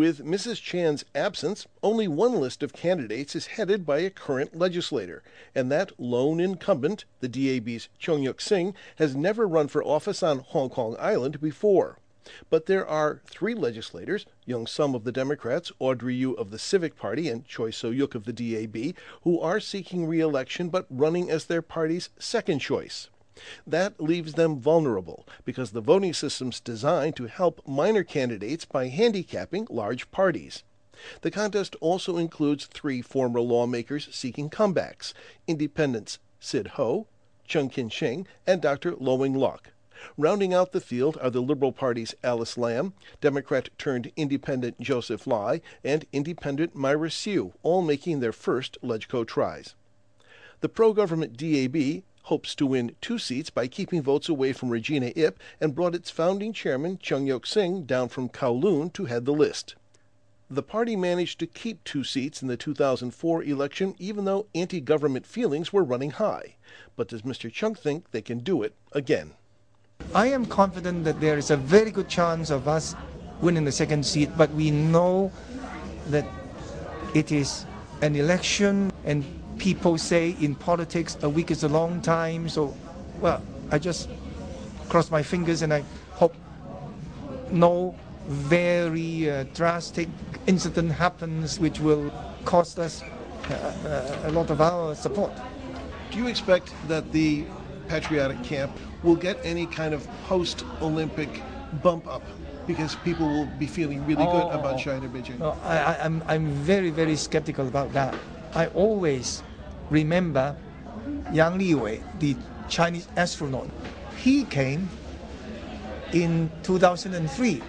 With Mrs. Chan's absence, only one list of candidates is headed by a current legislator, and that lone incumbent, the DAB's Tsang Yok Sing, has never run for office on Hong Kong Island before. But there are three legislators, Yeung Sum of the Democrats, Audrey Eu of the Civic Party, and Choy So Yuk of the DAB, who are seeking re election but running as their party's second choice. That leaves them vulnerable because the voting system's designed to help minor candidates by handicapping large parties. The contest also includes three former lawmakers seeking comebacks independents Cyd Ho, Chung Kin Shing, and Dr. Lo Wing Lok. Rounding out the field are the Liberal Party's Alice Lam, Democrat turned independent Joseph Lai, and independent Myra Siu, all making their first LegCo tries. The pro government DAB hopes to win two seats by keeping votes away from Regina Ip and brought its founding chairman, Tsang Yok Sing, down from Kowloon to head the list. The party managed to keep two seats in the 2004 election, even though anti government feelings were running high. But does Mr. Tsang think they can do it again? I am confident that there is a very good chance of us winning the second seat, but we know that it is an election and people say in politics a week is a long time. So, well, I just cross my fingers and I hope no very uh, drastic incident happens which will cost us uh, uh, a lot of our support. Do you expect that the patriotic camp will get any kind of post Olympic bump up because people will be feeling really oh, good about China Beijing? No, I, I'm, I'm very, very skeptical about that. I always remember Yang Liwei, the Chinese astronaut. He came in 2003,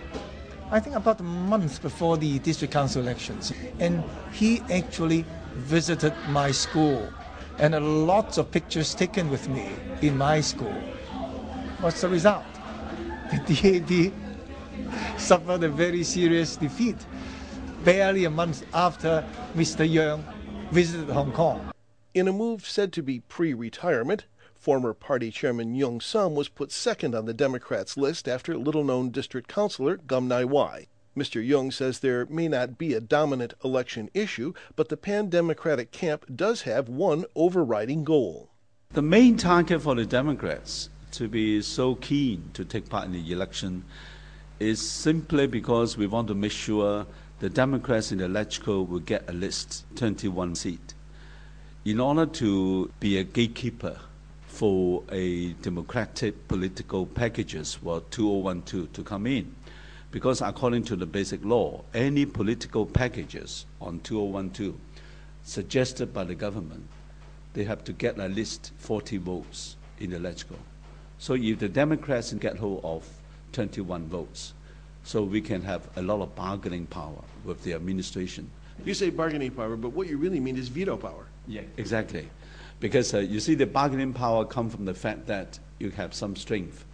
I think about a month before the district council elections, and he actually visited my school and a lot of pictures taken with me in my school. What's the result? The DAB suffered a very serious defeat barely a month after Mr. Yang visited Hong Kong. In a move said to be pre retirement, former party chairman Yeung Sum was put second on the Democrats' list after little known district councilor Kam Nai Wai. Mr. Yeung says there may not be a dominant election issue, but the pan Democratic camp does have one overriding goal. The main target for the Democrats to be so keen to take part in the election is simply because we want to make sure the Democrats in the LegCo will get at least 21 seats in order to be a gatekeeper for a democratic political packages for 2012 to come in. Because according to the basic law, any political packages on 2012 suggested by the government, they have to get at least 40 votes in the LegCo. So if the Democrats get hold of 21 votes, so we can have a lot of bargaining power with the administration. You say bargaining power, but what you really mean is veto power. Yeah, exactly. Because uh, you see, the bargaining power comes from the fact that you have some strength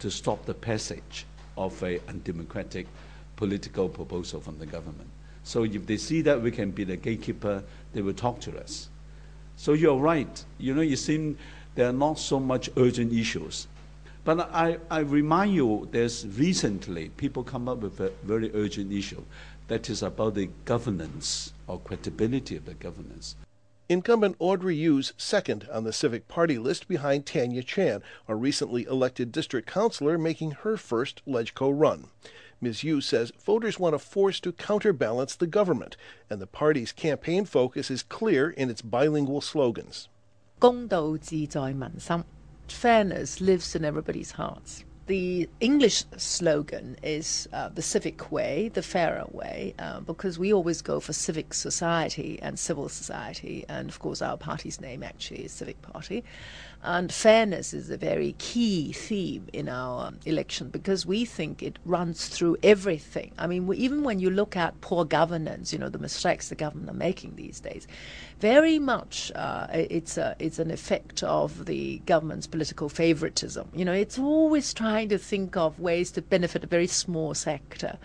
to stop the passage of a undemocratic political proposal from the government. So if they see that we can be the gatekeeper, they will talk to us. So you're right. You know, you seem there are not so much urgent issues. But I, I remind you, there's recently people come up with a very urgent issue that is about the governance or credibility of the governance. Incumbent Audrey Eu's second on the Civic Party list behind Tanya Chan, a recently elected district councilor making her first LegCo run. Ms. Eu says voters want a force to counterbalance the government, and the party's campaign focus is clear in its bilingual slogans. Fairness lives in everybody's hearts the English slogan is uh, the civic way, the fairer way, uh, because we always go for civic society and civil society, and of course our party's name actually is Civic Party. And fairness is a very key theme in our election because we think it runs through everything. I mean, even when you look at poor governance, you know, the mistakes the government are making these days, very much uh, it's, a, it's an effect of the government's political favoritism. You know, it's always trying to think of ways to benefit a very small sector.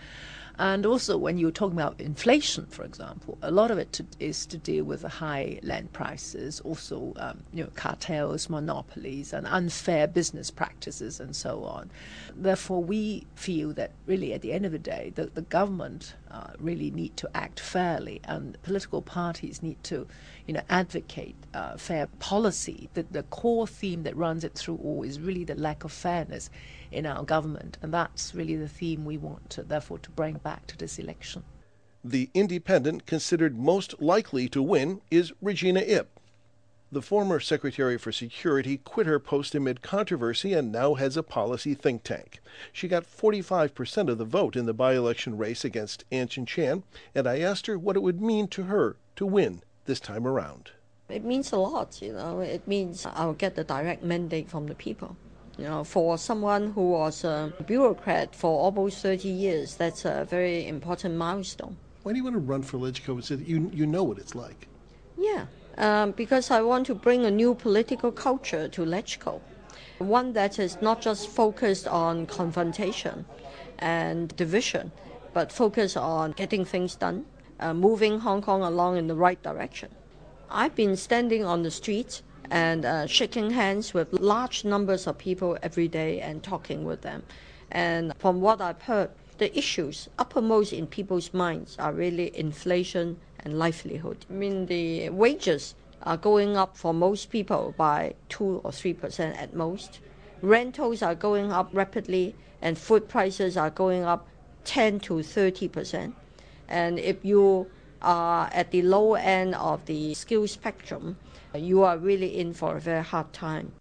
And also, when you're talking about inflation, for example, a lot of it to, is to deal with the high land prices, also um, you know cartels, monopolies, and unfair business practices, and so on. Therefore, we feel that really, at the end of the day, the, the government uh, really need to act fairly, and political parties need to, you know, advocate uh, fair policy. The, the core theme that runs it through all is really the lack of fairness in our government. And that's really the theme we want, to, therefore, to bring back to this election. The independent considered most likely to win is Regina Ip. The former Secretary for Security quit her post amid controversy and now heads a policy think tank. She got 45% of the vote in the by election race against Anson Chan, and I asked her what it would mean to her to win this time around. It means a lot, you know. It means I'll get the direct mandate from the people. You know, for someone who was a bureaucrat for almost 30 years, that's a very important milestone. Why do you want to run for LegCo? So you, you know what it's like. Yeah, um, because I want to bring a new political culture to LegCo. One that is not just focused on confrontation and division, but focused on getting things done, uh, moving Hong Kong along in the right direction. I've been standing on the streets and uh, shaking hands with large numbers of people every day and talking with them. And from what I've heard, the issues uppermost in people's minds are really inflation and livelihood. I mean, the wages are going up for most people by 2 or 3% at most. Rentals are going up rapidly, and food prices are going up 10 to 30%. And if you are at the low end of the skill spectrum, you are really in for a very hard time.